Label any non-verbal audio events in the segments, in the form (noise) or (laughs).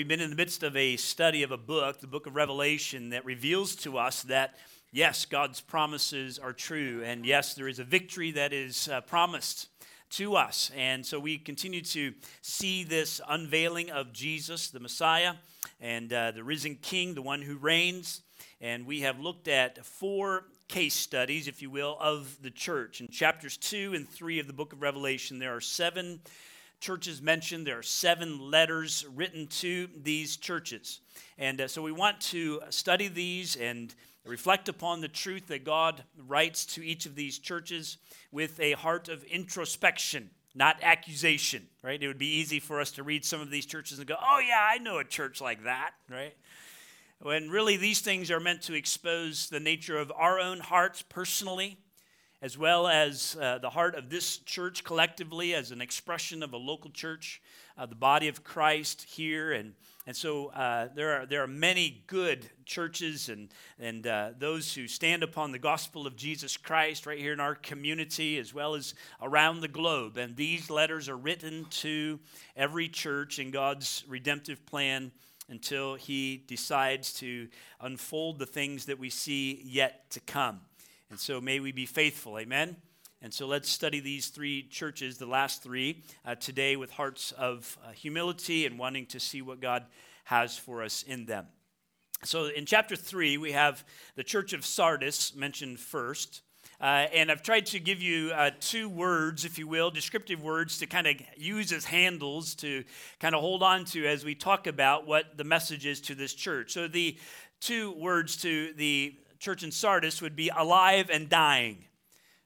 We've been in the midst of a study of a book, the book of Revelation, that reveals to us that, yes, God's promises are true, and yes, there is a victory that is uh, promised to us. And so we continue to see this unveiling of Jesus, the Messiah, and uh, the risen King, the one who reigns. And we have looked at four case studies, if you will, of the church. In chapters 2 and 3 of the book of Revelation, there are seven churches mentioned. There are seven letters written to these churches. And uh, so we want to study these and reflect upon the truth that God writes to each of these churches with a heart of introspection, not accusation, right? It would be easy for us to read some of these churches and go, oh, yeah, I know a church like that, right? When really these things are meant to expose the nature of our own hearts personally as well as uh, the heart of this church collectively as an expression of a local church, uh, the body of Christ here. And, and so uh, there, are, there are many good churches and, and uh, those who stand upon the gospel of Jesus Christ right here in our community as well as around the globe. And these letters are written to every church in God's redemptive plan until He decides to unfold the things that we see yet to come. And so may we be faithful. Amen. And so let's study these three churches, the last three, uh, today with hearts of uh, humility and wanting to see what God has for us in them. So in chapter three, we have the church of Sardis mentioned first. Uh, and I've tried to give you uh, two words, if you will, descriptive words to kind of use as handles to kind of hold on to as we talk about what the message is to this church. So the two words to the church in Sardis would be alive and dying.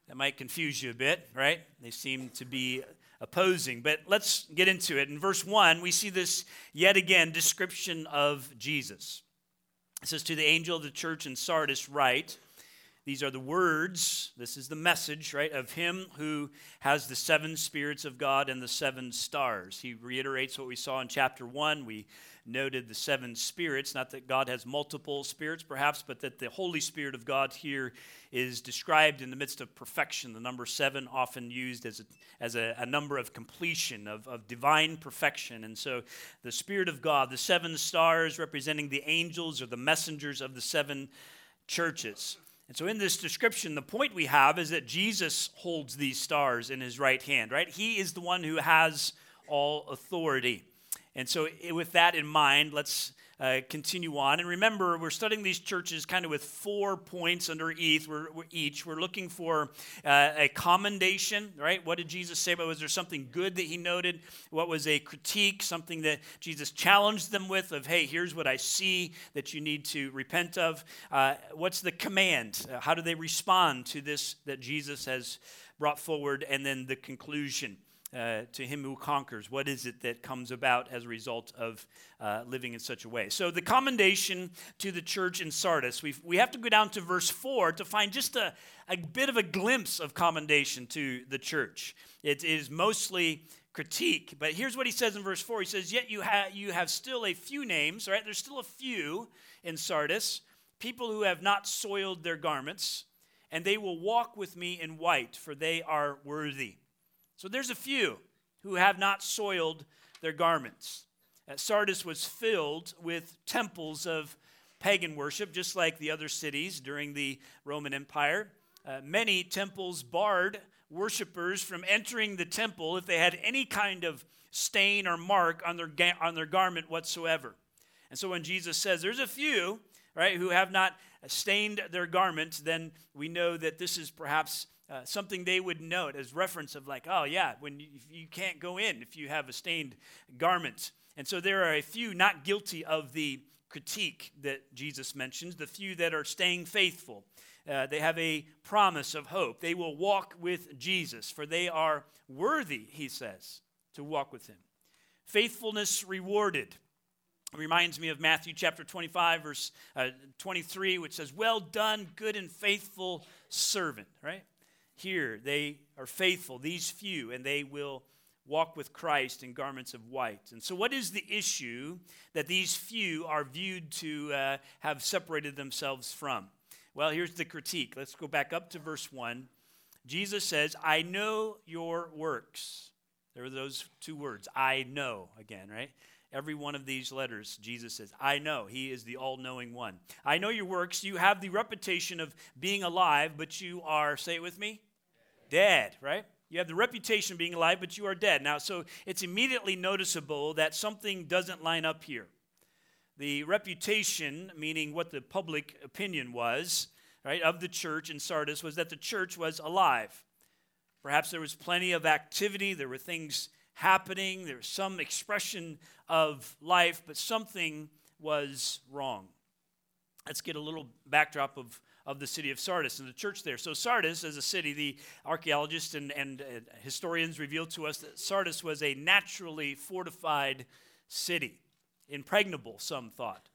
That might confuse you a bit, right? They seem to be opposing. But let's get into it. In verse 1, we see this yet again description of Jesus. It says, To the angel of the church in Sardis, write, these are the words, this is the message, right, of him who has the seven spirits of God and the seven stars. He reiterates what we saw in chapter 1. We noted the seven spirits, not that God has multiple spirits perhaps, but that the Holy Spirit of God here is described in the midst of perfection. The number seven, often used as a, as a, a number of completion, of, of divine perfection. And so the Spirit of God, the seven stars representing the angels or the messengers of the seven churches. And so, in this description, the point we have is that Jesus holds these stars in his right hand, right? He is the one who has all authority. And so, with that in mind, let's uh, continue on. And remember, we're studying these churches kind of with four points under each. We're, we're each. We're looking for uh, a commendation, right? What did Jesus say? But was there something good that he noted? What was a critique? Something that Jesus challenged them with of, hey, here's what I see that you need to repent of. Uh, what's the command? Uh, how do they respond to this that Jesus has brought forward? And then the conclusion uh, to him who conquers? What is it that comes about as a result of uh, living in such a way? So, the commendation to the church in Sardis, we we have to go down to verse 4 to find just a, a bit of a glimpse of commendation to the church. It is mostly critique, but here's what he says in verse 4 He says, Yet you, ha- you have still a few names, right? There's still a few in Sardis, people who have not soiled their garments, and they will walk with me in white, for they are worthy. So there's a few who have not soiled their garments. Uh, Sardis was filled with temples of pagan worship, just like the other cities during the Roman Empire. Uh, many temples barred worshippers from entering the temple if they had any kind of stain or mark on their, ga- on their garment whatsoever. And so when Jesus says there's a few, right, who have not stained their garments, then we know that this is perhaps uh, something they would note as reference of like, oh yeah, when you, you can't go in if you have a stained garment. And so there are a few not guilty of the critique that Jesus mentions, the few that are staying faithful. Uh, they have a promise of hope. They will walk with Jesus, for they are worthy, he says, to walk with him. Faithfulness rewarded. Reminds me of Matthew chapter 25, verse uh, 23, which says, Well done, good and faithful servant, right? Here, they are faithful, these few, and they will walk with Christ in garments of white. And so, what is the issue that these few are viewed to uh, have separated themselves from? Well, here's the critique. Let's go back up to verse 1. Jesus says, I know your works. There are those two words, I know, again, right? Every one of these letters, Jesus says, I know. He is the all knowing one. I know your works. You have the reputation of being alive, but you are, say it with me, dead, right? You have the reputation of being alive, but you are dead. Now, so it's immediately noticeable that something doesn't line up here. The reputation, meaning what the public opinion was, right, of the church in Sardis, was that the church was alive. Perhaps there was plenty of activity, there were things happening, there was some expression of life, but something was wrong. Let's get a little backdrop of, of the city of Sardis and the church there. So, Sardis, as a city, the archaeologists and, and historians revealed to us that Sardis was a naturally fortified city, impregnable, some thought.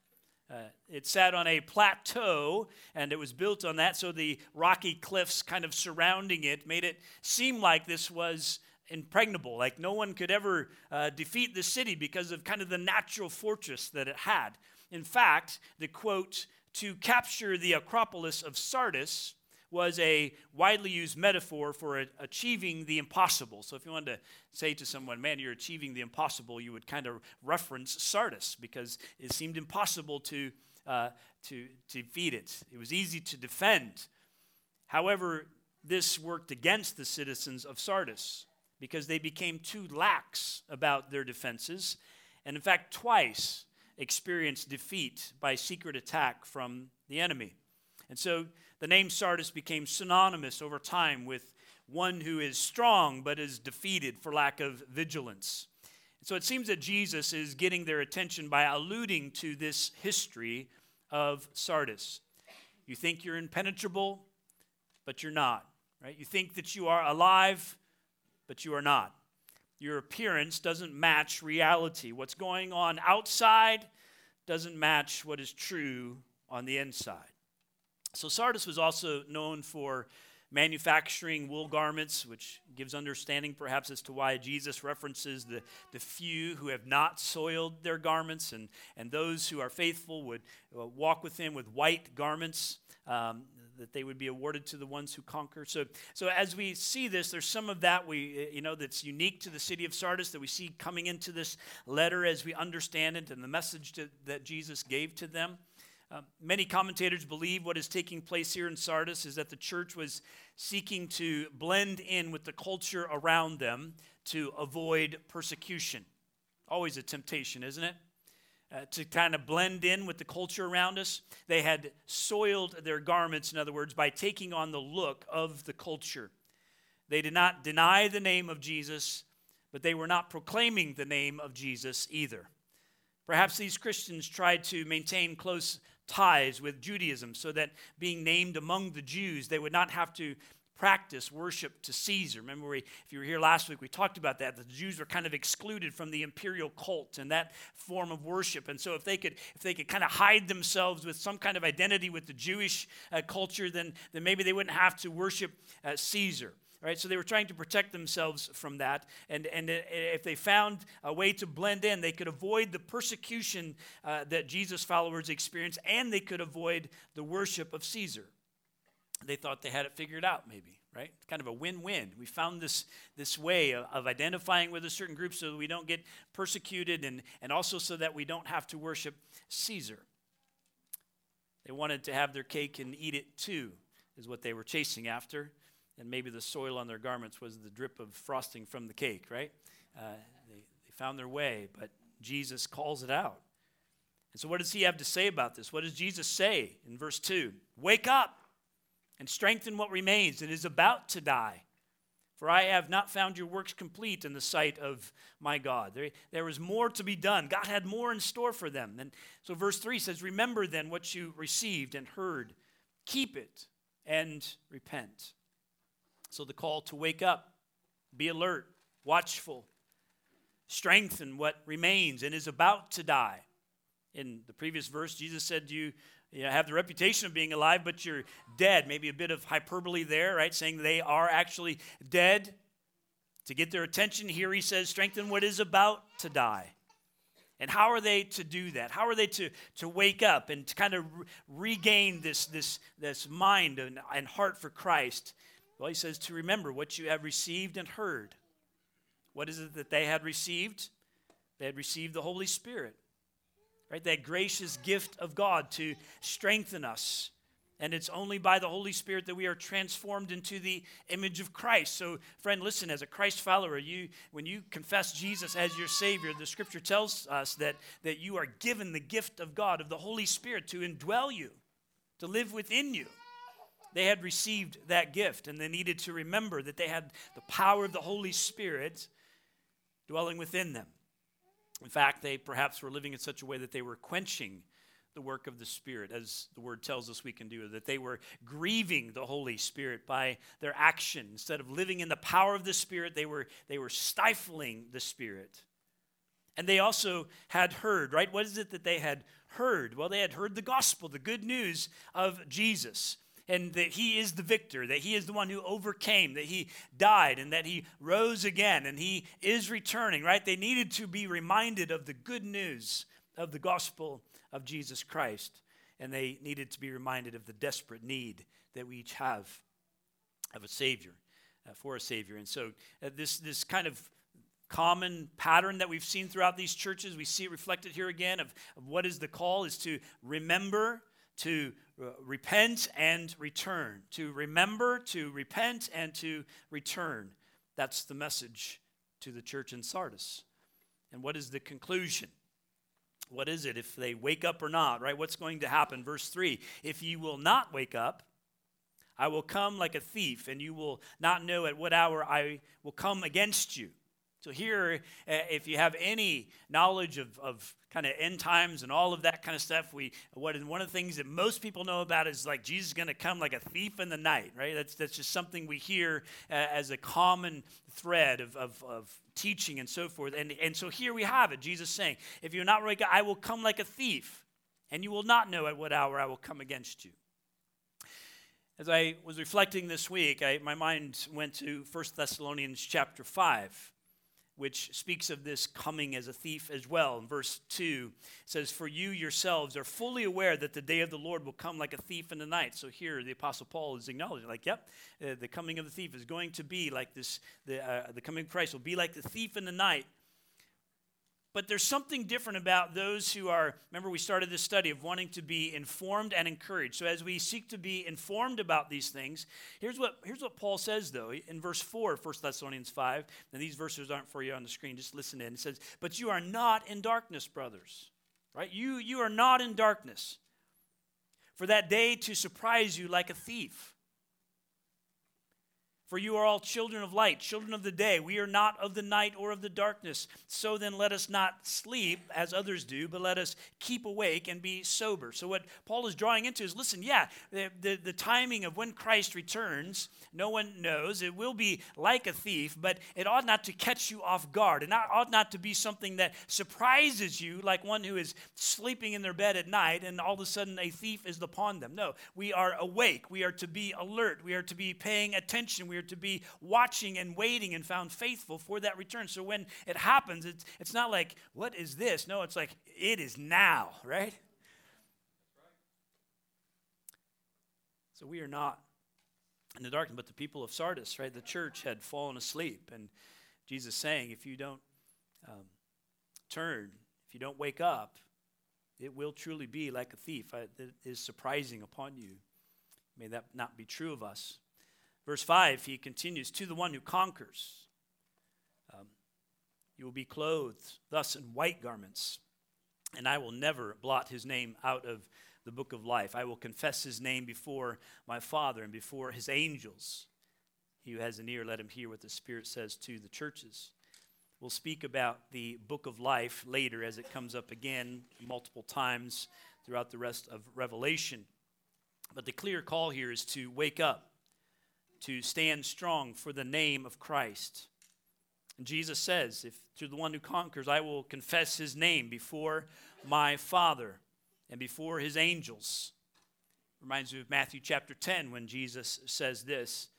Uh, it sat on a plateau and it was built on that, so the rocky cliffs kind of surrounding it made it seem like this was impregnable, like no one could ever uh, defeat the city because of kind of the natural fortress that it had. In fact, the quote, to capture the Acropolis of Sardis was a widely used metaphor for achieving the impossible. So if you wanted to say to someone, man, you're achieving the impossible, you would kind of reference Sardis because it seemed impossible to, uh, to, to defeat it. It was easy to defend. However, this worked against the citizens of Sardis because they became too lax about their defenses, and in fact, twice experienced defeat by secret attack from the enemy. And so the name Sardis became synonymous over time with one who is strong but is defeated for lack of vigilance. So it seems that Jesus is getting their attention by alluding to this history of Sardis. You think you're impenetrable, but you're not, right? You think that you are alive, but you are not. Your appearance doesn't match reality. What's going on outside doesn't match what is true on the inside. So, Sardis was also known for manufacturing wool garments, which gives understanding perhaps as to why Jesus references the, the few who have not soiled their garments, and, and those who are faithful would uh, walk with him with white garments. Um, that they would be awarded to the ones who conquer. So, so as we see this, there's some of that we, you know, that's unique to the city of Sardis that we see coming into this letter as we understand it and the message to, that Jesus gave to them. Uh, many commentators believe what is taking place here in Sardis is that the church was seeking to blend in with the culture around them to avoid persecution. Always a temptation, isn't it? Uh, to kind of blend in with the culture around us. They had soiled their garments, in other words, by taking on the look of the culture. They did not deny the name of Jesus, but they were not proclaiming the name of Jesus either. Perhaps these Christians tried to maintain close ties with Judaism so that being named among the Jews, they would not have to practice worship to Caesar. Remember, we, if you were here last week, we talked about that. The Jews were kind of excluded from the imperial cult and that form of worship. And so, if they could, if they could kind of hide themselves with some kind of identity with the Jewish uh, culture, then, then maybe they wouldn't have to worship uh, Caesar. Right, so they were trying to protect themselves from that. And, and uh, if they found a way to blend in, they could avoid the persecution uh, that Jesus' followers experienced, and they could avoid the worship of Caesar they thought they had it figured out, maybe, right? It's kind of a win win. We found this, this way of, of, identifying with a certain group so that we don't get persecuted and, and also so that we don't have to worship Caesar. They wanted to have their cake and eat it too, is what they were chasing after. And maybe the soil on their garments was the drip of frosting from the cake, right? Uh, they, they found their way, but Jesus calls it out. And so, what does he have to say about this? What does Jesus say in verse 2? Wake up! And strengthen what remains and is about to die. For I have not found your works complete in the sight of my God. There, there was more to be done. God had more in store for them. And so, verse 3 says, Remember then what you received and heard, keep it and repent. So, the call to wake up, be alert, watchful, strengthen what remains and is about to die. In the previous verse, Jesus said, to You you have the reputation of being alive, but you're dead. Maybe a bit of hyperbole there, right? Saying they are actually dead. To get their attention, here he says, strengthen what is about to die. And how are they to do that? How are they to, to wake up and to kind of re- regain this, this, this mind and, and heart for Christ? Well, he says to remember what you have received and heard. What is it that they had received? They had received the Holy Spirit, right? That gracious gift of God to strengthen us. And it's only by the Holy Spirit that we are transformed into the image of Christ. So, friend, listen, as a Christ follower, you when you confess Jesus as your Savior, the scripture tells us that, that you are given the gift of God, of the Holy Spirit, to indwell you, to live within you. They had received that gift, and they needed to remember that they had the power of the Holy Spirit dwelling within them. In fact, they perhaps were living in such a way that they were quenching the work of the Spirit, as the word tells us we can do, that they were grieving the Holy Spirit by their action. Instead of living in the power of the Spirit, they were, they were stifling the Spirit. And they also had heard, right? What is it that they had heard? Well, they had heard the gospel, the good news of Jesus and that he is the victor, that he is the one who overcame, that he died, and that he rose again, and he is returning, right? They needed to be reminded of the good news of the gospel of Jesus Christ, and they needed to be reminded of the desperate need that we each have of a Savior, uh, for a Savior. And so, uh, this, this kind of common pattern that we've seen throughout these churches. We see it reflected here again of, of what is the call is to remember, to uh, repent and return. To remember, to repent, and to return. That's the message to the church in Sardis. And what is the conclusion? What is it if they wake up or not, right? What's going to happen? Verse 3 If you will not wake up, I will come like a thief, and you will not know at what hour I will come against you. So, here, uh, if you have any knowledge of, of kind of end times and all of that kind of stuff, we what one of the things that most people know about is like Jesus is going to come like a thief in the night, right? That's, that's just something we hear uh, as a common thread of, of, of teaching and so forth. And, and so, here we have it Jesus saying, If you're not right, I will come like a thief, and you will not know at what hour I will come against you. As I was reflecting this week, I, my mind went to 1 Thessalonians chapter 5 which speaks of this coming as a thief as well. In verse 2 says, For you yourselves are fully aware that the day of the Lord will come like a thief in the night. So here the Apostle Paul is acknowledging, like, yep, uh, the coming of the thief is going to be like this, the, uh, the coming of Christ will be like the thief in the night. But there's something different about those who are, remember, we started this study of wanting to be informed and encouraged. So as we seek to be informed about these things, here's what, here's what Paul says, though, in verse 4, of 1 Thessalonians 5. And these verses aren't for you on the screen, just listen in. It says, But you are not in darkness, brothers. Right? You, you are not in darkness. For that day to surprise you like a thief. For you are all children of light, children of the day. We are not of the night or of the darkness. So then let us not sleep as others do, but let us keep awake and be sober. So, what Paul is drawing into is listen, yeah, the, the, the timing of when Christ returns, no one knows. It will be like a thief, but it ought not to catch you off guard. It ought not to be something that surprises you, like one who is sleeping in their bed at night and all of a sudden a thief is upon them. No, we are awake. We are to be alert. We are to be paying attention. We are to be watching and waiting and found faithful for that return. So when it happens, it's, it's not like, what is this? No, it's like, it is now, right? So we are not in the darkness, but the people of Sardis, right? The church had fallen asleep. And Jesus saying, if you don't um, turn, if you don't wake up, it will truly be like a thief. It is surprising upon you. May that not be true of us. Verse 5, he continues, To the one who conquers, um, you will be clothed thus in white garments, and I will never blot his name out of the book of life. I will confess his name before my Father and before his angels. He who has an ear, let him hear what the Spirit says to the churches. We'll speak about the book of life later as it comes up again multiple times throughout the rest of Revelation. But the clear call here is to wake up to stand strong for the name of Christ. And Jesus says, If to the one who conquers, I will confess his name before my Father and before his angels. Reminds me of Matthew chapter 10 when Jesus says this.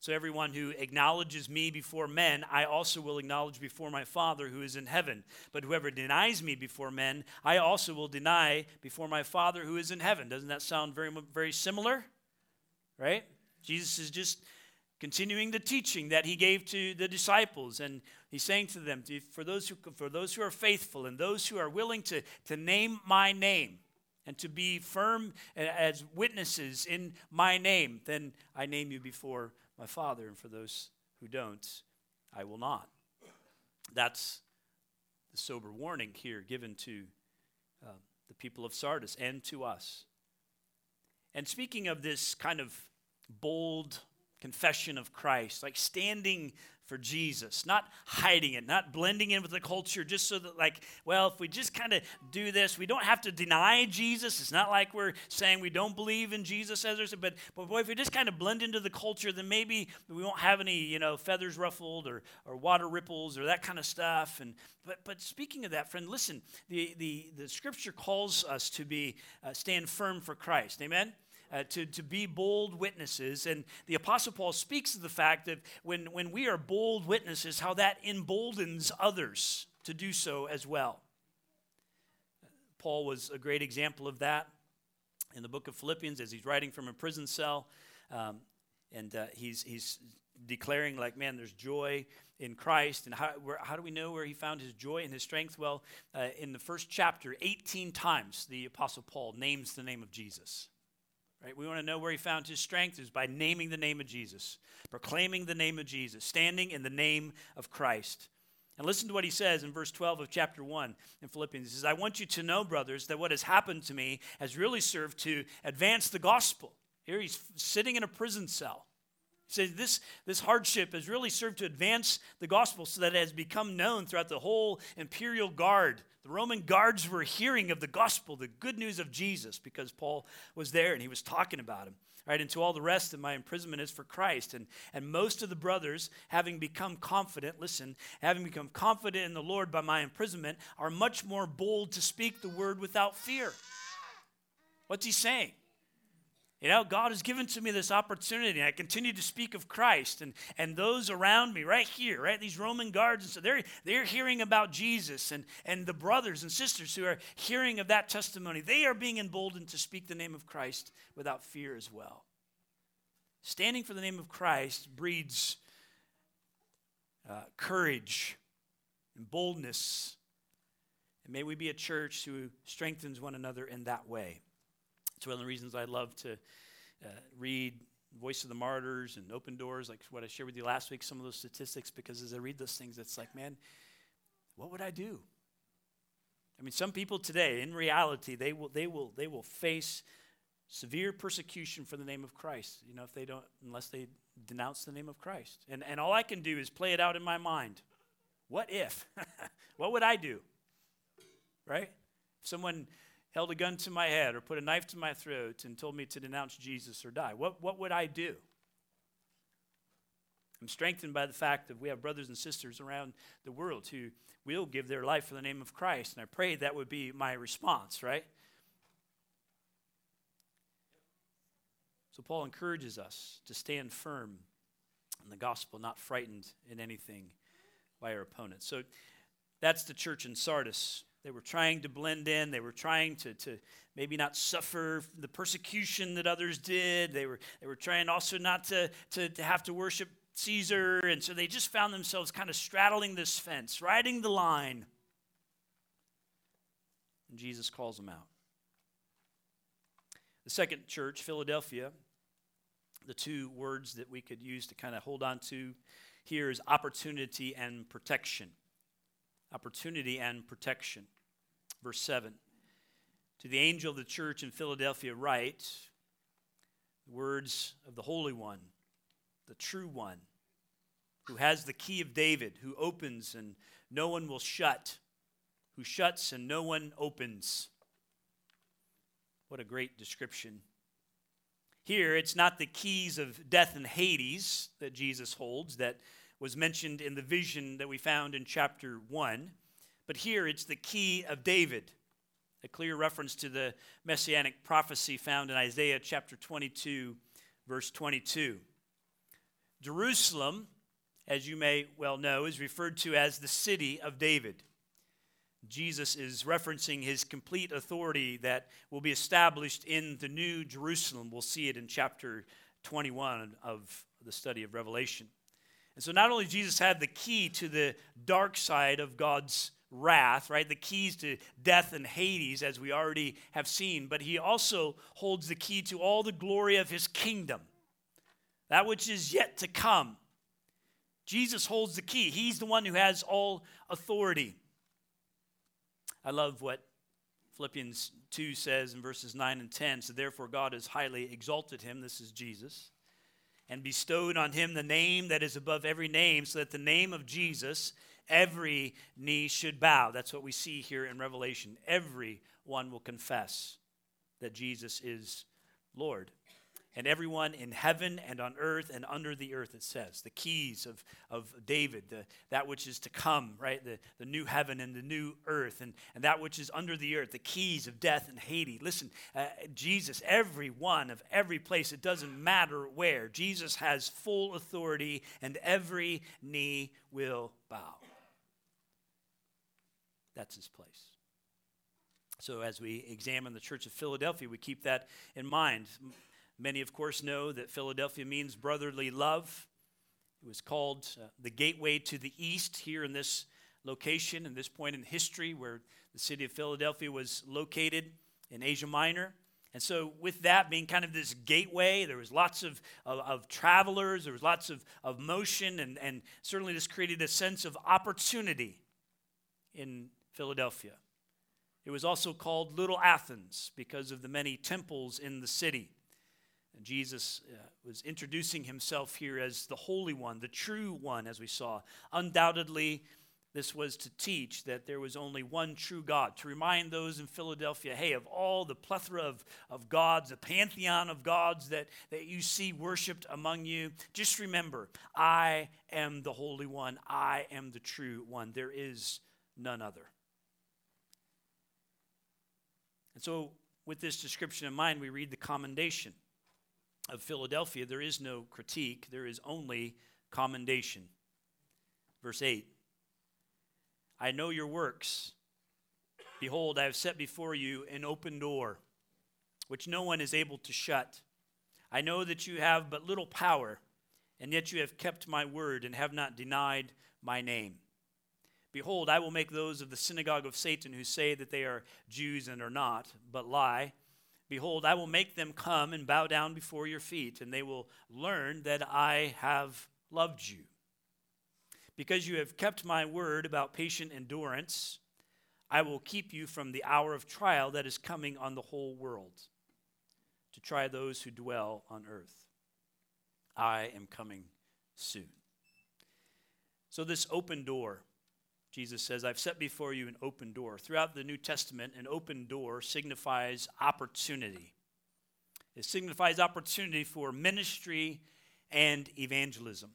So everyone who acknowledges me before men, I also will acknowledge before my Father who is in heaven. But whoever denies me before men, I also will deny before my Father who is in heaven. Doesn't that sound very, very similar? Right? Jesus is just continuing the teaching that he gave to the disciples. And he's saying to them, for those who, for those who are faithful and those who are willing to, to name my name and to be firm as witnesses in my name, then I name you before my Father. And for those who don't, I will not. That's the sober warning here given to uh, the people of Sardis and to us. And speaking of this kind of bold confession of Christ, like standing for Jesus, not hiding it, not blending in with the culture, just so that, like, well, if we just kind of do this, we don't have to deny Jesus. It's not like we're saying we don't believe in Jesus, as there's, but, but boy, if we just kind of blend into the culture, then maybe we won't have any, you know, feathers ruffled or, or water ripples or that kind of stuff. And but, but speaking of that, friend, listen, the, the, the scripture calls us to be, uh, stand firm for Christ. Amen? Uh, to, to be bold witnesses. And the Apostle Paul speaks of the fact that when, when we are bold witnesses, how that emboldens others to do so as well. Paul was a great example of that in the book of Philippians as he's writing from a prison cell. Um, and uh, he's, he's declaring, like, man, there's joy in Christ. And how, where, how do we know where he found his joy and his strength? Well, uh, in the first chapter, 18 times the Apostle Paul names the name of Jesus. Right? We want to know where he found his strength is by naming the name of Jesus, proclaiming the name of Jesus, standing in the name of Christ. And listen to what he says in verse 12 of chapter 1 in Philippians. He says, I want you to know, brothers, that what has happened to me has really served to advance the gospel. Here he's sitting in a prison cell. He says, this, this hardship has really served to advance the gospel so that it has become known throughout the whole imperial guard the Roman guards were hearing of the gospel, the good news of Jesus, because Paul was there and he was talking about him. Right, and to all the rest of my imprisonment is for Christ. And, and most of the brothers, having become confident, listen, having become confident in the Lord by my imprisonment, are much more bold to speak the word without fear. What's he saying? You know, God has given to me this opportunity. I continue to speak of Christ and, and those around me right here, right? These Roman guards. And so they're, they're hearing about Jesus and, and the brothers and sisters who are hearing of that testimony. They are being emboldened to speak the name of Christ without fear as well. Standing for the name of Christ breeds uh, courage and boldness. And may we be a church who strengthens one another in that way. It's one of the reasons I love to uh, read Voice of the Martyrs and Open Doors, like what I shared with you last week, some of those statistics, because as I read those things, it's like, man, what would I do? I mean, some people today, in reality, they will, they will, they will face severe persecution for the name of Christ, you know, if they don't, unless they denounce the name of Christ. And, and all I can do is play it out in my mind. What if? (laughs) what would I do? Right? If someone held a gun to my head or put a knife to my throat and told me to denounce Jesus or die, what, what would I do? I'm strengthened by the fact that we have brothers and sisters around the world who will give their life for the name of Christ. And I pray that would be my response, right? So Paul encourages us to stand firm in the gospel, not frightened in anything by our opponents. So that's the church in Sardis. They were trying to blend in. They were trying to, to maybe not suffer the persecution that others did. They were, they were trying also not to, to, to have to worship Caesar. And so they just found themselves kind of straddling this fence, riding the line. And Jesus calls them out. The second church, Philadelphia, the two words that we could use to kind of hold on to here is opportunity and protection opportunity and protection. Verse 7 To the angel of the church in Philadelphia, write the words of the Holy One, the true one, who has the key of David, who opens and no one will shut, who shuts and no one opens. What a great description. Here, it's not the keys of death and Hades that Jesus holds, that was mentioned in the vision that we found in chapter 1. But here it's the key of David, a clear reference to the messianic prophecy found in Isaiah chapter 22, verse 22. Jerusalem, as you may well know, is referred to as the city of David. Jesus is referencing his complete authority that will be established in the new Jerusalem. We'll see it in chapter 21 of the study of Revelation. And so not only Jesus had the key to the dark side of God's wrath, right? The keys to death and Hades, as we already have seen, but he also holds the key to all the glory of his kingdom, that which is yet to come. Jesus holds the key, he's the one who has all authority. I love what Philippians 2 says in verses 9 and 10. So, therefore, God has highly exalted him, this is Jesus, and bestowed on him the name that is above every name, so that the name of Jesus every knee should bow. That's what we see here in Revelation. Everyone will confess that Jesus is Lord. And everyone in heaven and on earth and under the earth, it says. The keys of, of David, the, that which is to come, right? The, the new heaven and the new earth, and, and that which is under the earth, the keys of death and Hades. Listen, uh, Jesus, every one of every place, it doesn't matter where, Jesus has full authority, and every knee will bow. That's his place. So, as we examine the Church of Philadelphia, we keep that in mind. Many, of course, know that Philadelphia means brotherly love. It was called uh, the gateway to the east here in this location, in this point in history where the city of Philadelphia was located in Asia Minor. And so, with that being kind of this gateway, there was lots of, of, of, travelers, there was lots of, of motion, and, and certainly this created a sense of opportunity in Philadelphia. It was also called Little Athens because of the many temples in the city. And Jesus uh, was introducing himself here as the Holy One, the true One, as we saw. Undoubtedly, this was to teach that there was only one true God, to remind those in Philadelphia hey, of all the plethora of, of gods, the pantheon of gods that, that you see worshiped among you, just remember, I am the Holy One, I am the true One. There is none other. And so, with this description in mind, we read the commendation of Philadelphia. There is no critique, there is only commendation. Verse 8 I know your works. Behold, I have set before you an open door, which no one is able to shut. I know that you have but little power, and yet you have kept my word and have not denied my name. Behold, I will make those of the synagogue of Satan who say that they are Jews and are not, but lie. Behold, I will make them come and bow down before your feet, and they will learn that I have loved you. Because you have kept my word about patient endurance, I will keep you from the hour of trial that is coming on the whole world to try those who dwell on earth. I am coming soon. So, this open door Jesus says, I've set before you an open door. Throughout the New Testament, an open door signifies opportunity. It signifies opportunity for ministry and evangelism.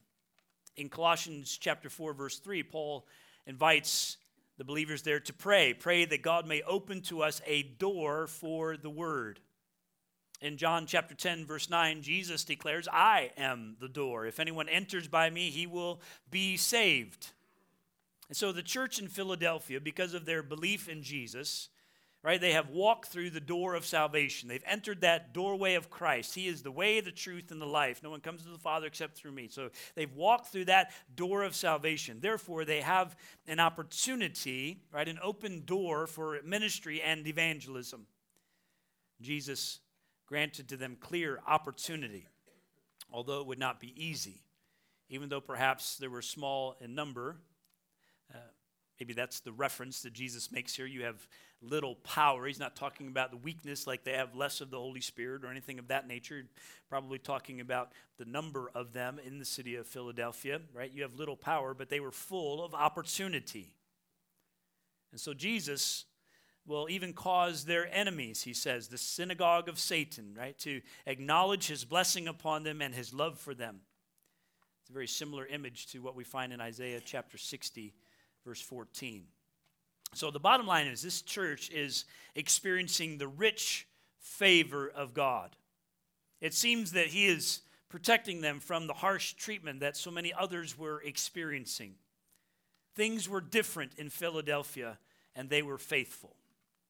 In Colossians chapter 4 verse 3, Paul invites the believers there to pray, pray that God may open to us a door for the word. In John chapter 10 verse 9, Jesus declares, "I am the door. If anyone enters by me, he will be saved." And so the church in Philadelphia, because of their belief in Jesus, right, they have walked through the door of salvation. They've entered that doorway of Christ. He is the way, the truth, and the life. No one comes to the Father except through me. So they've walked through that door of salvation. Therefore, they have an opportunity, right, an open door for ministry and evangelism. Jesus granted to them clear opportunity, although it would not be easy. Even though perhaps they were small in number, maybe that's the reference that Jesus makes here. You have little power. He's not talking about the weakness, like they have less of the Holy Spirit or anything of that nature. Probably talking about the number of them in the city of Philadelphia, right? You have little power, but they were full of opportunity. And so Jesus will even cause their enemies, he says, the synagogue of Satan, right, to acknowledge his blessing upon them and his love for them. It's a very similar image to what we find in Isaiah chapter 60 verse 14. So the bottom line is this church is experiencing the rich favor of God. It seems that He is protecting them from the harsh treatment that so many others were experiencing. Things were different in Philadelphia, and they were faithful.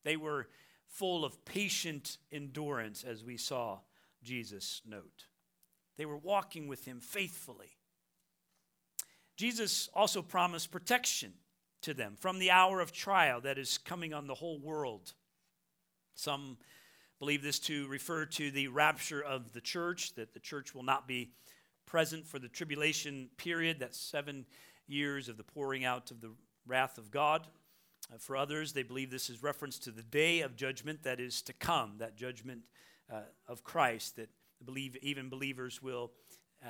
They were full of patient endurance, as we saw Jesus note. They were walking with him faithfully. Jesus also promised protection to them from the hour of trial that is coming on the whole world. Some believe this to refer to the rapture of the church, that the church will not be present for the tribulation period, that seven years of the pouring out of the wrath of God. Uh, for others, they believe this is reference to the day of judgment that is to come, that judgment uh, of Christ, that believe even believers will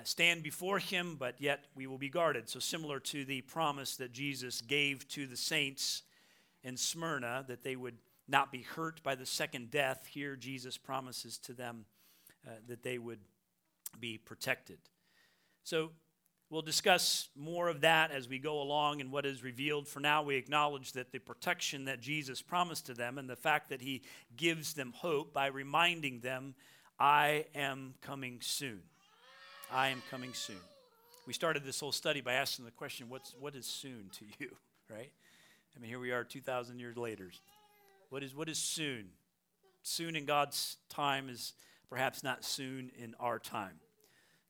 stand before him, but yet we will be guarded. So, similar to the promise that Jesus gave to the saints in Smyrna, that they would not be hurt by the second death, here Jesus promises to them uh, that they would be protected. So, We'll discuss more of that as we go along and what is revealed. For now, we acknowledge that the protection that Jesus promised to them and the fact that he gives them hope by reminding them, I am coming soon. I am coming soon. We started this whole study by asking the question, What's, what is soon to you, (laughs) right? I mean, here we are 2,000 years later. What is, what is soon? Soon in God's time is perhaps not soon in our time.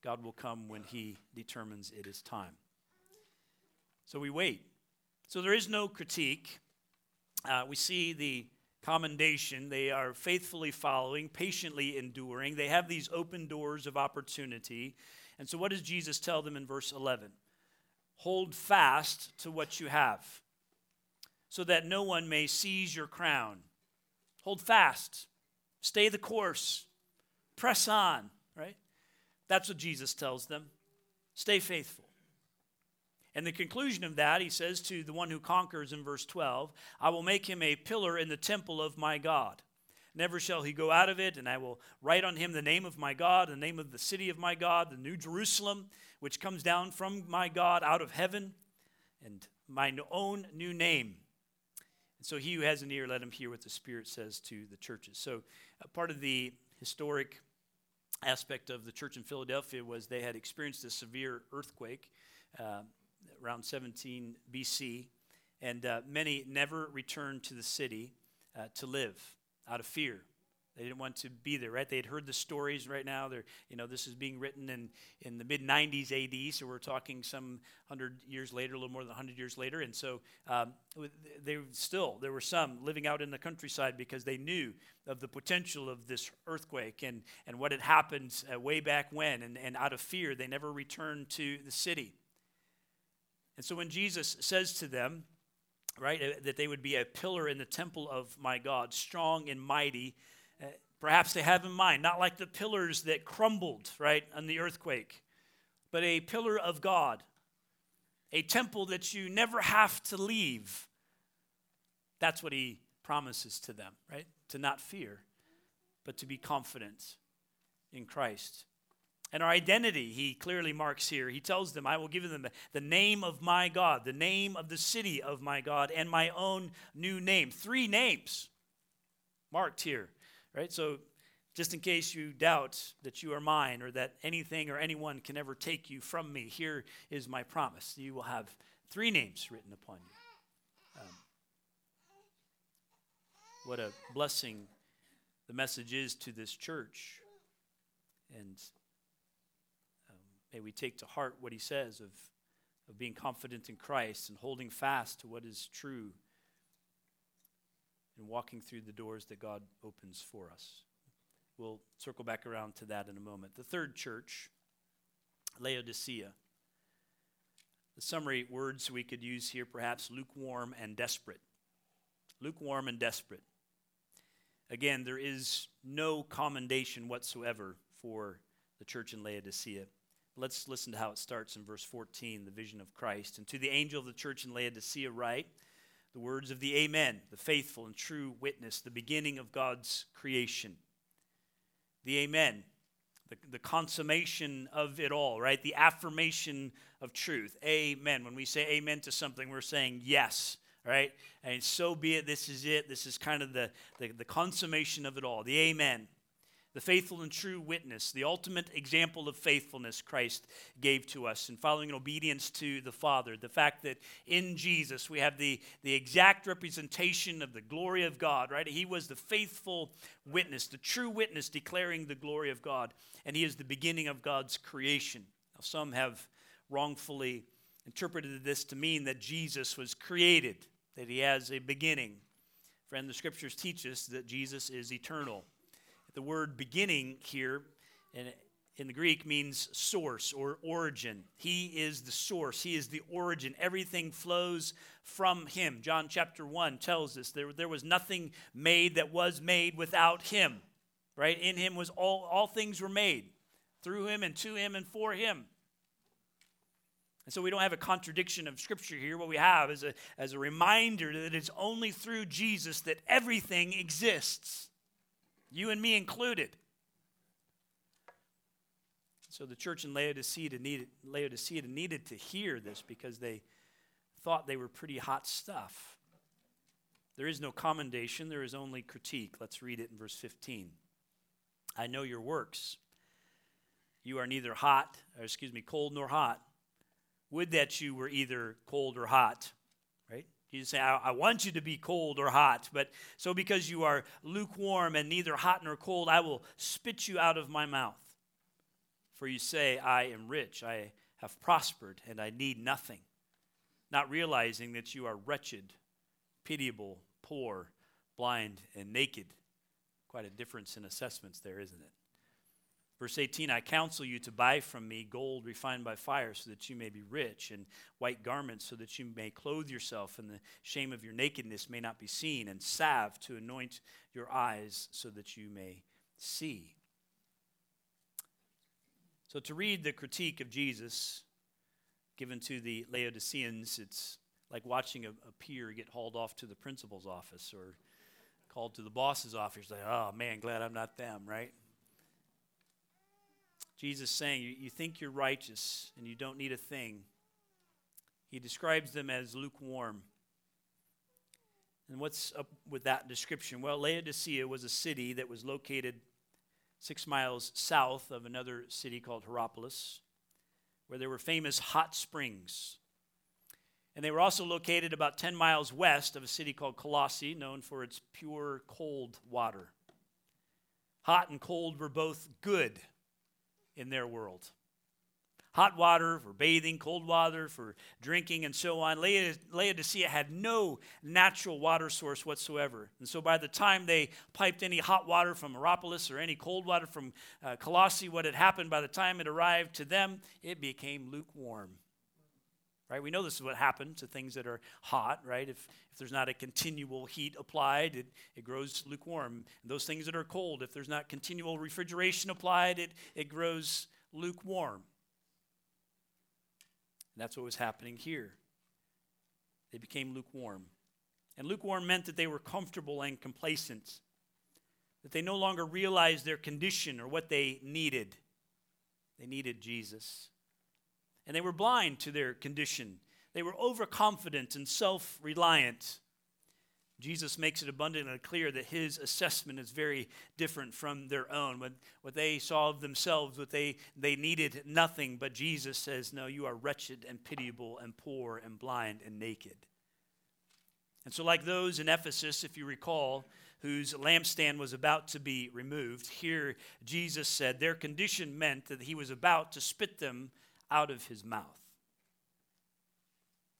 God will come when He determines it is time. So we wait. So there is no critique. Uh, we see the commendation. They are faithfully following, patiently enduring. They have these open doors of opportunity. And so, what does Jesus tell them in verse 11? Hold fast to what you have, so that no one may seize your crown. Hold fast, stay the course, press on, right? That's what Jesus tells them. Stay faithful. And the conclusion of that, he says to the one who conquers in verse 12, I will make him a pillar in the temple of my God. Never shall he go out of it, and I will write on him the name of my God, the name of the city of my God, the new Jerusalem, which comes down from my God out of heaven, and my own new name. And so he who has an ear, let him hear what the Spirit says to the churches. So, part of the historic aspect of the church in Philadelphia was they had experienced a severe earthquake uh, around 17 BC, and uh, many never returned to the city uh, to live out of fear. They didn't want to be there, right? They had heard the stories right now. They're, you know, this is being written in, in the mid 90s AD, so we're talking some hundred years later, a little more than 100 years later. And so um, they still, there were some living out in the countryside because they knew of the potential of this earthquake and, and what had happened uh, way back when. And, and out of fear, they never returned to the city. And so when Jesus says to them, right, uh, that they would be a pillar in the temple of my God, strong and mighty, uh, perhaps they have in mind, not like the pillars that crumbled, right, on the earthquake, but a pillar of God, a temple that you never have to leave. That's what he promises to them, right? To not fear, but to be confident in Christ. And our identity, he clearly marks here. He tells them, I will give them the name of my God, the name of the city of my God, and my own new name. Three names marked here right? So, just in case you doubt that you are mine or that anything or anyone can ever take you from me, here is my promise. You will have three names written upon you. Um, what a blessing the message is to this church. And may we take to heart what he says of, of being confident in Christ and holding fast to what is true and walking through the doors that God opens for us. We'll circle back around to that in a moment. The third church, Laodicea. The summary words we could use here perhaps lukewarm and desperate. Lukewarm and desperate. Again, there is no commendation whatsoever for the church in Laodicea. Let's listen to how it starts in verse 14, the vision of Christ. And to the angel of the church in Laodicea, write, the words of the Amen, the faithful and true witness, the beginning of God's creation. The Amen, the, the consummation of it all, right? The affirmation of truth. Amen. When we say amen to something, we're saying yes, right? And so be it. This is it. This is kind of the, the, the consummation of it all. The Amen. The faithful and true witness, the ultimate example of faithfulness Christ gave to us, and following in obedience to the Father. The fact that in Jesus we have the, the exact representation of the glory of God, right? He was the faithful witness, the true witness declaring the glory of God, and He is the beginning of God's creation. Now, some have wrongfully interpreted this to mean that Jesus was created, that He has a beginning. Friend, the scriptures teach us that Jesus is eternal. The word beginning here in, in the Greek means source or origin. He is the source, He is the origin. Everything flows from Him. John chapter 1 tells us there, there was nothing made that was made without Him. Right? In Him was all, all things were made. Through Him and to Him and for Him. And so we don't have a contradiction of Scripture here. What we have is a, as a reminder that it's only through Jesus that everything exists you and me included. So the church in Laodicea needed, Laodicea needed to hear this because they thought they were pretty hot stuff. There is no commendation, there is only critique. Let's read it in verse 15. I know your works. You are neither hot, or excuse me, cold nor hot. Would that you were either cold or hot. Jesus say, I, I want you to be cold or hot, but so because you are lukewarm and neither hot nor cold, I will spit you out of my mouth. For you say, I am rich, I have prospered, and I need nothing, not realizing that you are wretched, pitiable, poor, blind, and naked. Quite a difference in assessments there, isn't it? Verse 18 I counsel you to buy from me gold refined by fire, so that you may be rich, and white garments, so that you may clothe yourself, and the shame of your nakedness may not be seen, and salve to anoint your eyes, so that you may see. So, to read the critique of Jesus given to the Laodiceans, it's like watching a, a peer get hauled off to the principal's office or called to the boss's office. Like, oh man, glad I'm not them, right? Jesus saying, you, think you're righteous and you don't need a thing. He describes them as lukewarm. And what's up with that description? Well, Laodicea was a city that was located six miles south of another city called Hierapolis, where there were famous hot springs. And they were also located about 10 miles west of a city called Colossae, known for its pure cold water. Hot and cold were both good in their world. Hot water for bathing, cold water for drinking, and so on. Laodicea had no natural water source whatsoever. And so by the time they piped any hot water from Hierapolis or any cold water from uh, Colossae, what had happened by the time it arrived to them, it became lukewarm. Right? We know this is what happens to things that are hot, right? If, if there's not a continual heat applied, it, it grows lukewarm. And those things that are cold, if there's not continual refrigeration applied, it, it grows lukewarm. And that's what was happening here. They became lukewarm. And lukewarm meant that they were comfortable and complacent, that they no longer realized their condition or what they needed. They needed Jesus and they were blind to their condition. They were overconfident and self reliant. Jesus makes it abundantly clear that his assessment is very different from their own. What, what they saw of themselves, what they, they needed nothing, but Jesus says, No, you are wretched and pitiable and poor and blind and naked. And so, like those in Ephesus, if you recall, whose lampstand was about to be removed, here Jesus said their condition meant that he was about to spit them out of his mouth.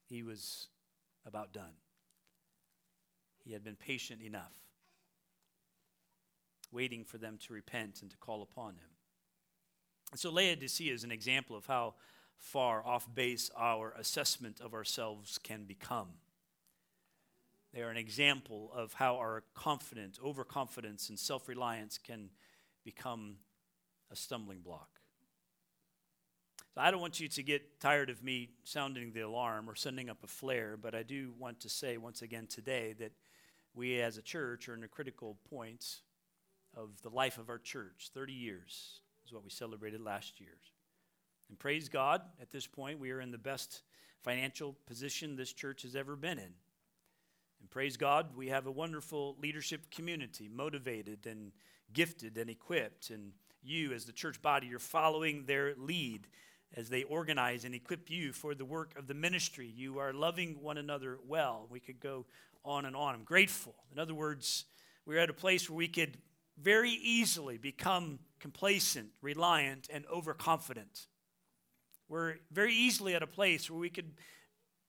He was about done. He had been patient enough, waiting for them to repent and to call upon him. And so Laodicea is an example of how far off base our assessment of ourselves can become. They are an example of how our confidence, overconfidence, and self reliance can become a stumbling block. So I don't want you to get tired of me sounding the alarm or sending up a flare, but I do want to say once again today that we as a church are in a critical point of the life of our church. 30 years is what we celebrated last year. And praise God, at this point, we are in the best financial position this church has ever been in. And praise God, we have a wonderful leadership community, motivated and gifted and equipped. And you, as the church body, you're following their lead as they organize and equip you for the work of the ministry. You are loving one another well. We could go on and on. I'm grateful. In other words, we're at a place where we could very easily become complacent, reliant, and overconfident. We're very easily at a place where we could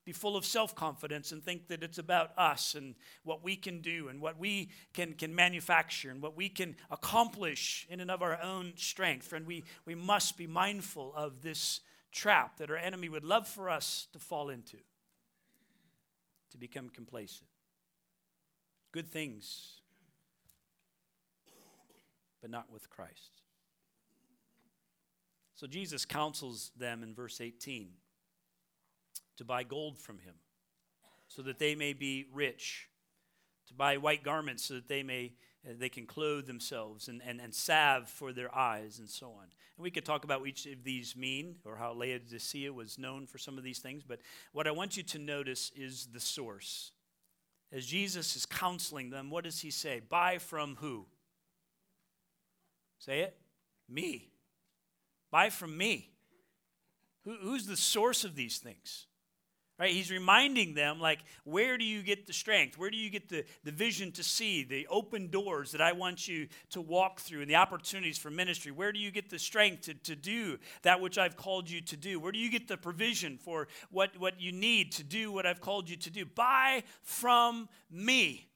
be full of self confidence and think that it's about us and what we can do and what we can, can manufacture and what we can accomplish in and of our own strength. Friend, we, we must be mindful of this trap that our enemy would love for us to fall into, to become complacent. Good things, but not with Christ. So Jesus counsels them in verse 18 to buy gold from him, so that they may be rich, to buy white garments so that they may uh, they can clothe themselves and, and, and salve for their eyes and so on. And we could talk about what each of these mean or how Laodicea was known for some of these things, but what I want you to notice is the source. As Jesus is counseling them, what does he say? Buy from who? Say it? Me. Buy from me. Who, who's the source of these things? Right? He's reminding them, like, where do you get the strength? Where do you get the, the vision to see, the open doors that I want you to walk through, and the opportunities for ministry? Where do you get the strength to, to do that which I've called you to do? Where do you get the provision for what, what you need to do what I've called you to do? Buy from me.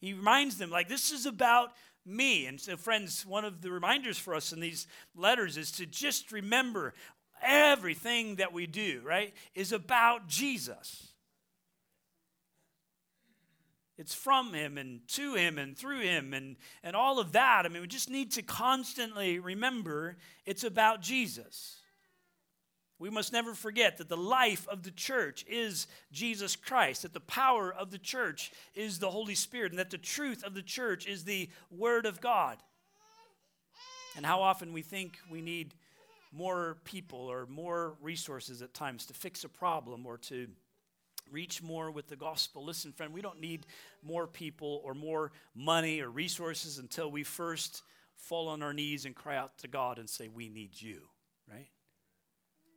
He reminds them, like, this is about me. And so, friends, one of the reminders for us in these letters is to just remember everything that we do, right, is about Jesus. It's from him and to him and through him and, and all of that. I mean, we just need to constantly remember it's about Jesus. We must never forget that the life of the church is Jesus Christ, that the power of the church is the Holy Spirit, and that the truth of the church is the Word of God. And how often we think we need more people or more resources at times to fix a problem or to reach more with the gospel. Listen, friend, we don't need more people or more money or resources until we first fall on our knees and cry out to God and say, We need you, right?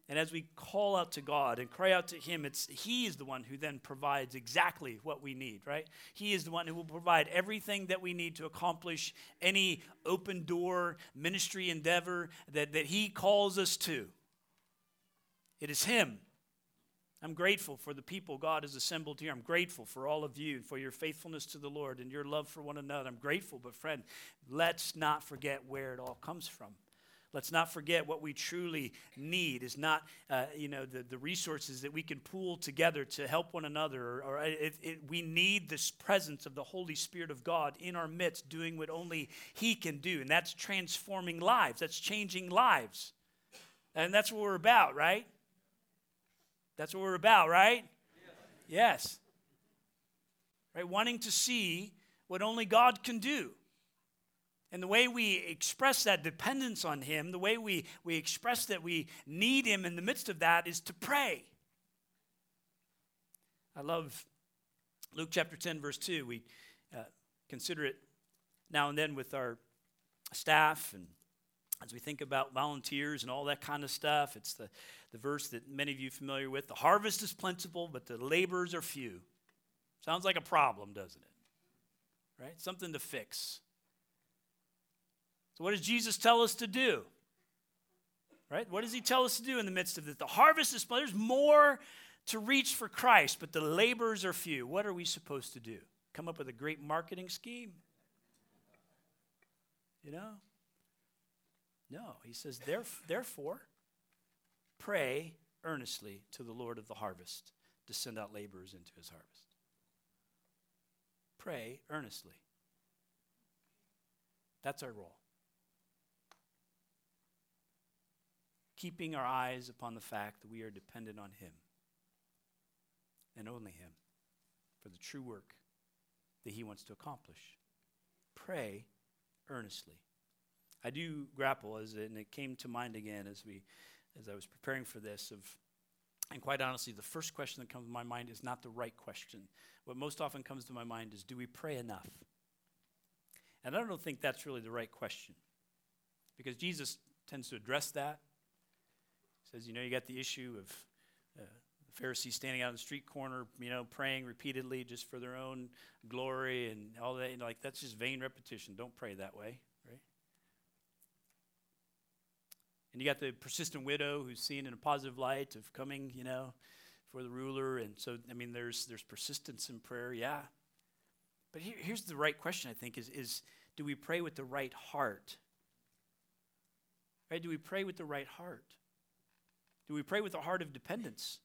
And as we call out to God and cry out to Him, it's He is the one who then provides exactly what we need, right? He is the one who will provide everything that we need to accomplish any open door ministry endeavor that, that He calls us to. It is Him. I'm grateful for the people God has assembled here. I'm grateful for all of you, for your faithfulness to the Lord and your love for one another. I'm grateful, but friend, let's not forget where it all comes from. Let's not forget what we truly need is not, uh, you know, the, the resources that we can pool together to help one another. Or, or it, it, we need this presence of the Holy Spirit of God in our midst, doing what only He can do. And that's transforming lives, that's changing lives. And that's what we're about, right? That's what we're about, right? Yes. yes. Right? Wanting to see what only God can do. And the way we express that dependence on Him, the way we, we express that we need Him in the midst of that is to pray. I love Luke chapter 10, verse 2. We uh, consider it now and then with our staff and as we think about volunteers and all that kind of stuff. It's the, the verse that many of you are familiar with. The harvest is plentiful, but the laborers are few. Sounds like a problem, doesn't it? Right? Something to fix. So, what does Jesus tell us to do? Right? What does he tell us to do in the midst of this? The harvest is. There's more to reach for Christ, but the laborers are few. What are we supposed to do? Come up with a great marketing scheme? You know? No. He says, therefore, pray earnestly to the Lord of the harvest to send out laborers into his harvest. Pray earnestly. That's our role. Keeping our eyes upon the fact that we are dependent on Him and only Him for the true work that He wants to accomplish. Pray earnestly. I do grapple as and it came to mind again as we as I was preparing for this of And quite honestly, the first question that comes to my mind is not the right question. What most often comes to my mind is do we pray enough? And I don't think that's really the right question because Jesus tends to address that. Says, you know, you got the issue of uh, Pharisees standing out in the street corner, you know, praying repeatedly just for their own glory and all that. Know, like, that's just vain repetition. Don't pray that way, right? And you got the persistent widow who's seen in a positive light of coming, you know, for the ruler. And so, I mean, there's, there's persistence in prayer, yeah. But here, here's the right question, I think, is, is do we pray with the right heart? Right? Do we pray with the right heart? Do we pray with a heart of dependence?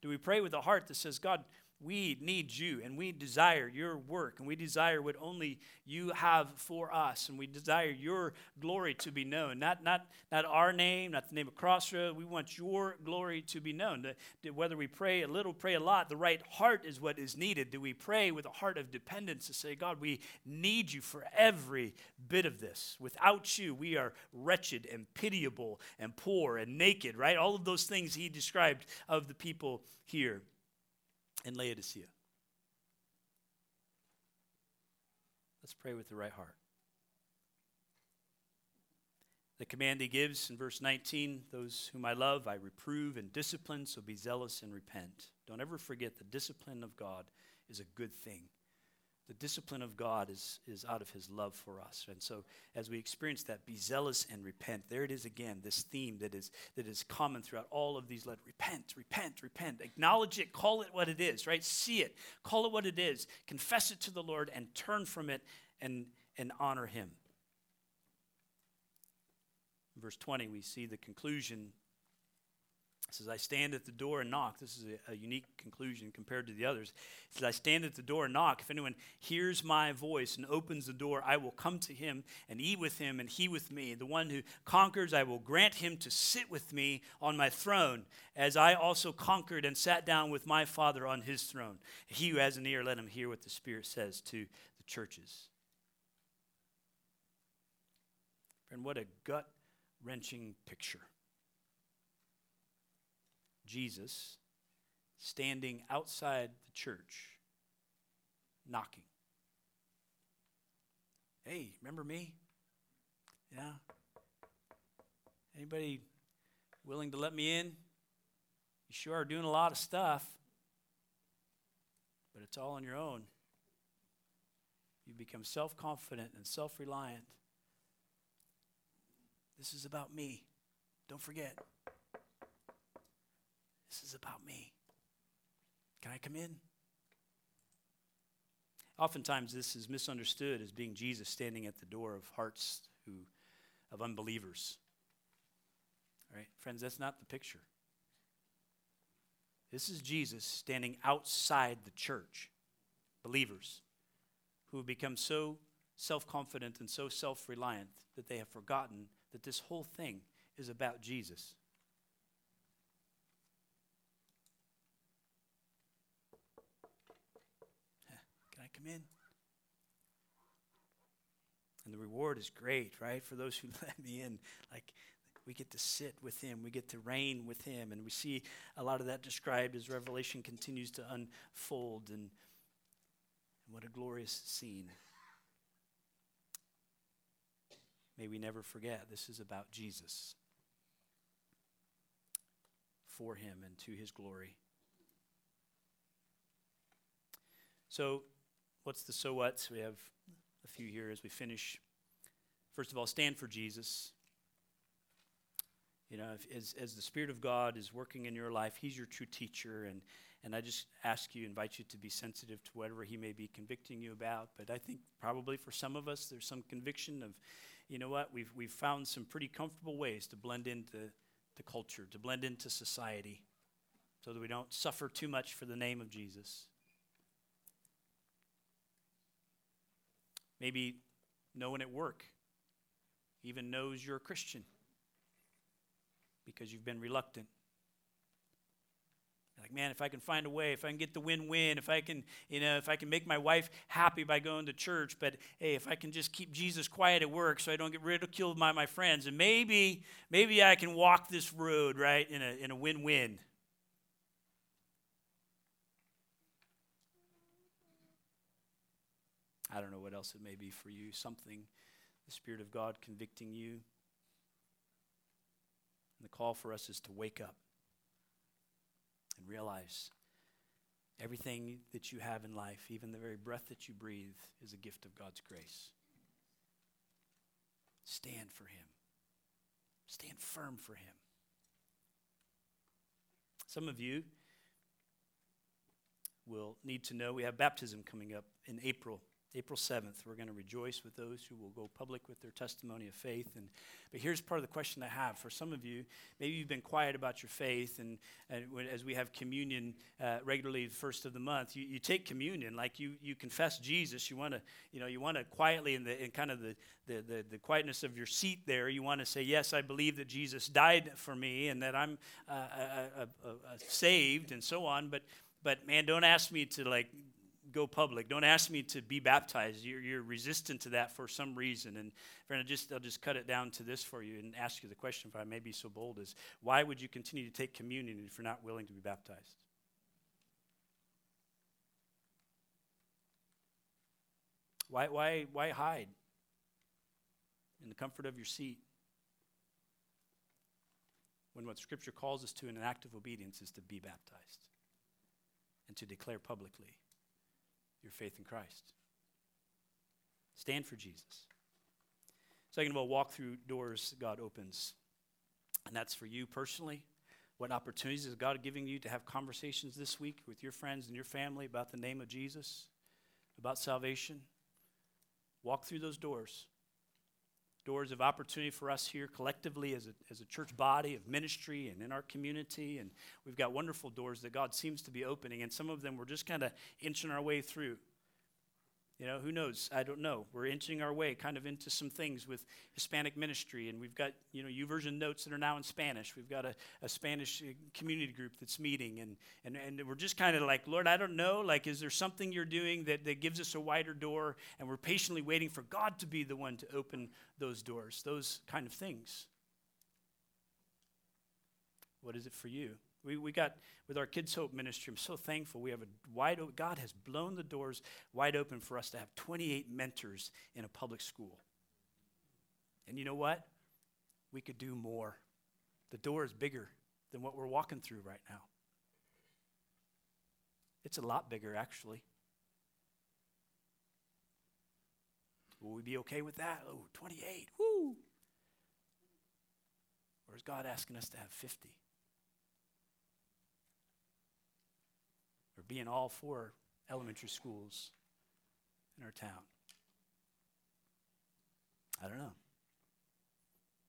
Do we pray with a heart that says, God, we need you and we desire your work and we desire what only you have for us and we desire your glory to be known. Not not not our name not the name of crossroad we want your glory to be known. Whether we pray a little pray a lot the right heart is what is needed. Do we pray with a heart of dependence to say god we need you for every bit of this. Without you we are wretched and pitiable and poor and naked right? All of those things he described of the people here in Laodicea. Let's pray with the right heart. The command he gives in verse 19 those whom I love, I reprove and discipline, so be zealous and repent. Don't ever forget the discipline of God is a good thing the discipline of God is, is out of his love for us. And so as we experience that, be zealous and repent. There it is again, this theme that is that is common throughout all of these letters. Repent, repent, repent. Acknowledge it, call it what it is, right? See it, call it what it is, confess it to the Lord and turn from it and, and honor him. Verse 20, we see the conclusion it says, I stand at the door and knock. This is a, a, unique conclusion compared to the others. It says, I stand at the door and knock. If anyone hears my voice and opens the door, I will come to him and eat with him and he with me. The one who conquers, I will grant him to sit with me on my throne, as I also conquered and sat down with my Father on his throne. He who has an ear, let him hear what the Spirit says to the churches. And what a gut wrenching picture. Jesus standing outside the church, knocking. Hey, remember me? Yeah. Anybody willing to let me in? You sure are doing a lot of stuff, but it's all on your own. You become self confident and self reliant. This is about me. Don't forget. This is about me. Can I come in? Oftentimes, this is misunderstood as being Jesus standing at the door of hearts who, of unbelievers. All right, friends, that's not the picture. This is Jesus standing outside the church, believers who have become so self confident and so self reliant that they have forgotten that this whole thing is about Jesus. Come in. And the reward is great, right? For those who (laughs) let me in. Like, we get to sit with him, we get to reign with him. And we see a lot of that described as Revelation continues to unfold. And, and what a glorious scene. May we never forget this is about Jesus, for him, and to his glory. So, what's the so what's? We have a few here as we finish. First of all, stand for Jesus. You know, if, as, as the Spirit of God is working in your life, He's your true teacher. And, and I just ask you, invite you to be sensitive to whatever He may be convicting you about. But I think probably for some of us, there's some conviction of, you know what, we've, we've found some pretty comfortable ways to blend into the culture, to blend into society, so that we don't suffer too much for the name of Jesus. Maybe no one at work even knows you're a Christian because you've been reluctant. Like, man, if I can find a way, if I can get the win-win, if I can, you know, if I can make my wife happy by going to church, but hey, if I can just keep Jesus quiet at work so I don't get ridiculed by my friends, and maybe, maybe I can walk this road, right, in a, in a win-win. I don't know what else it may be for you. Something, the Spirit of God convicting you. And the call for us is to wake up and realize everything that you have in life, even the very breath that you breathe, is a gift of God's grace. Stand for Him, stand firm for Him. Some of you will need to know we have baptism coming up in April. April 7th, we're going to rejoice with those who will go public with their testimony of faith. And, but here's part of the question I have for some of you. Maybe you've been quiet about your faith, and, and as we have communion uh, regularly the first of the month, you, you take communion like you, you confess Jesus. You want to, you know, you want to quietly in the in kind of the, the, the, the, quietness of your seat there, you want to say, Yes, I believe that Jesus died for me and that I'm uh, uh, uh, uh saved and so on. But but man, don't ask me to like go public. Don't ask me to be baptized. You're, you're resistant to that for some reason. And friend, I'll just, I'll just cut it down to this for you and ask you the question, if I may be so bold, is why would you continue to take communion if you're not willing to be baptized? Why, why, why hide in the comfort of your seat when what Scripture calls us to in an act of obedience is to be baptized? and to declare publicly your faith in Christ. Stand for Jesus. Second of all, walk through doors God opens. And that's for you personally. What opportunities is God giving you to have conversations this week with your friends and your family about the name of Jesus, about salvation? Walk through those doors doors of opportunity for us here collectively as a, as a church body of ministry and in our community. And we've got wonderful doors that God seems to be opening, and some of them we're just kind of inching our way through. You know, who knows? I don't know. We're inching our way kind of into some things with Hispanic ministry, and we've got, you know, YouVersion notes that are now in Spanish. We've got a, a Spanish uh, community group that's meeting, and, and, and we're just kind of like, Lord, I don't know. Like, is there something you're doing that, that gives us a wider door? And we're patiently waiting for God to be the one to open those doors, those kind of things. What is it for you? We, we got with our Kids Hope ministry, I'm so thankful. We have a wide open, God has blown the doors wide open for us to have 28 mentors in a public school. And you know what? We could do more. The door is bigger than what we're walking through right now. It's a lot bigger, actually. Will we be okay with that? Oh, 28. Woo! Or is God asking us to have 50? Or be in all four elementary schools in our town? I don't know.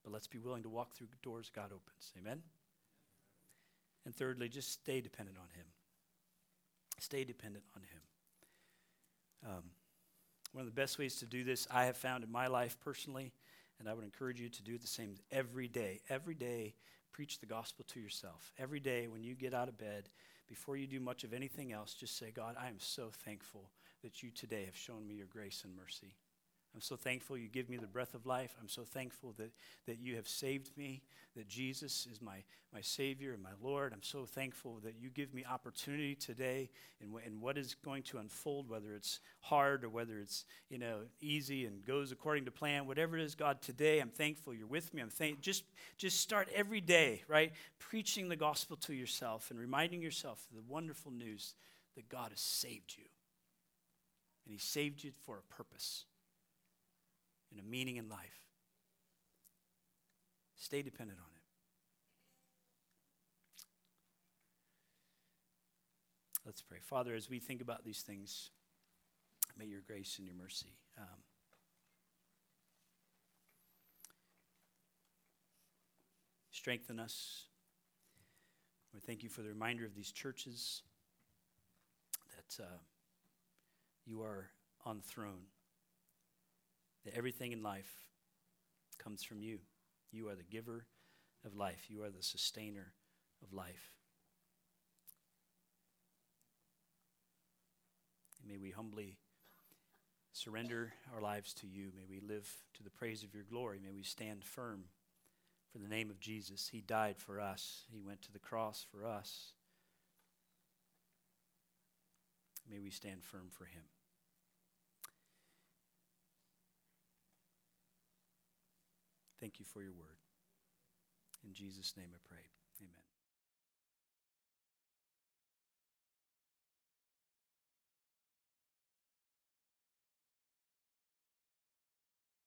But let's be willing to walk through doors God opens. Amen? And thirdly, just stay dependent on Him. Stay dependent on Him. Um, one of the best ways to do this I have found in my life personally, and I would encourage you to do the same every day. Every day, preach the gospel to yourself. Every day, when you get out of bed, before you do much of anything else, just say, God, I am so thankful that you today have shown me your grace and mercy. I'm so thankful you give me the breath of life. I'm so thankful that, that you have saved me, that Jesus is my, my Savior and my Lord. I'm so thankful that you give me opportunity today and, w- in what is going to unfold, whether it's hard or whether it's you know easy and goes according to plan. Whatever it is, God, today I'm thankful you're with me. I'm thank- just, just start every day, right? Preaching the gospel to yourself and reminding yourself of the wonderful news that God has saved you. And He saved you for a purpose and a meaning in life. Stay dependent on it. Let's pray. Father, as we think about these things, may your grace and your mercy um, strengthen us. We thank you for the reminder of these churches that uh, you are on the throne that everything in life comes from you. You are the giver of life, you are the sustainer of life. And may we humbly surrender our lives to you. May we live to the praise of your glory. May we stand firm for the name of Jesus. He died for us, He went to the cross for us. May we stand firm for Him. Thank you for your word. In Jesus' name I pray.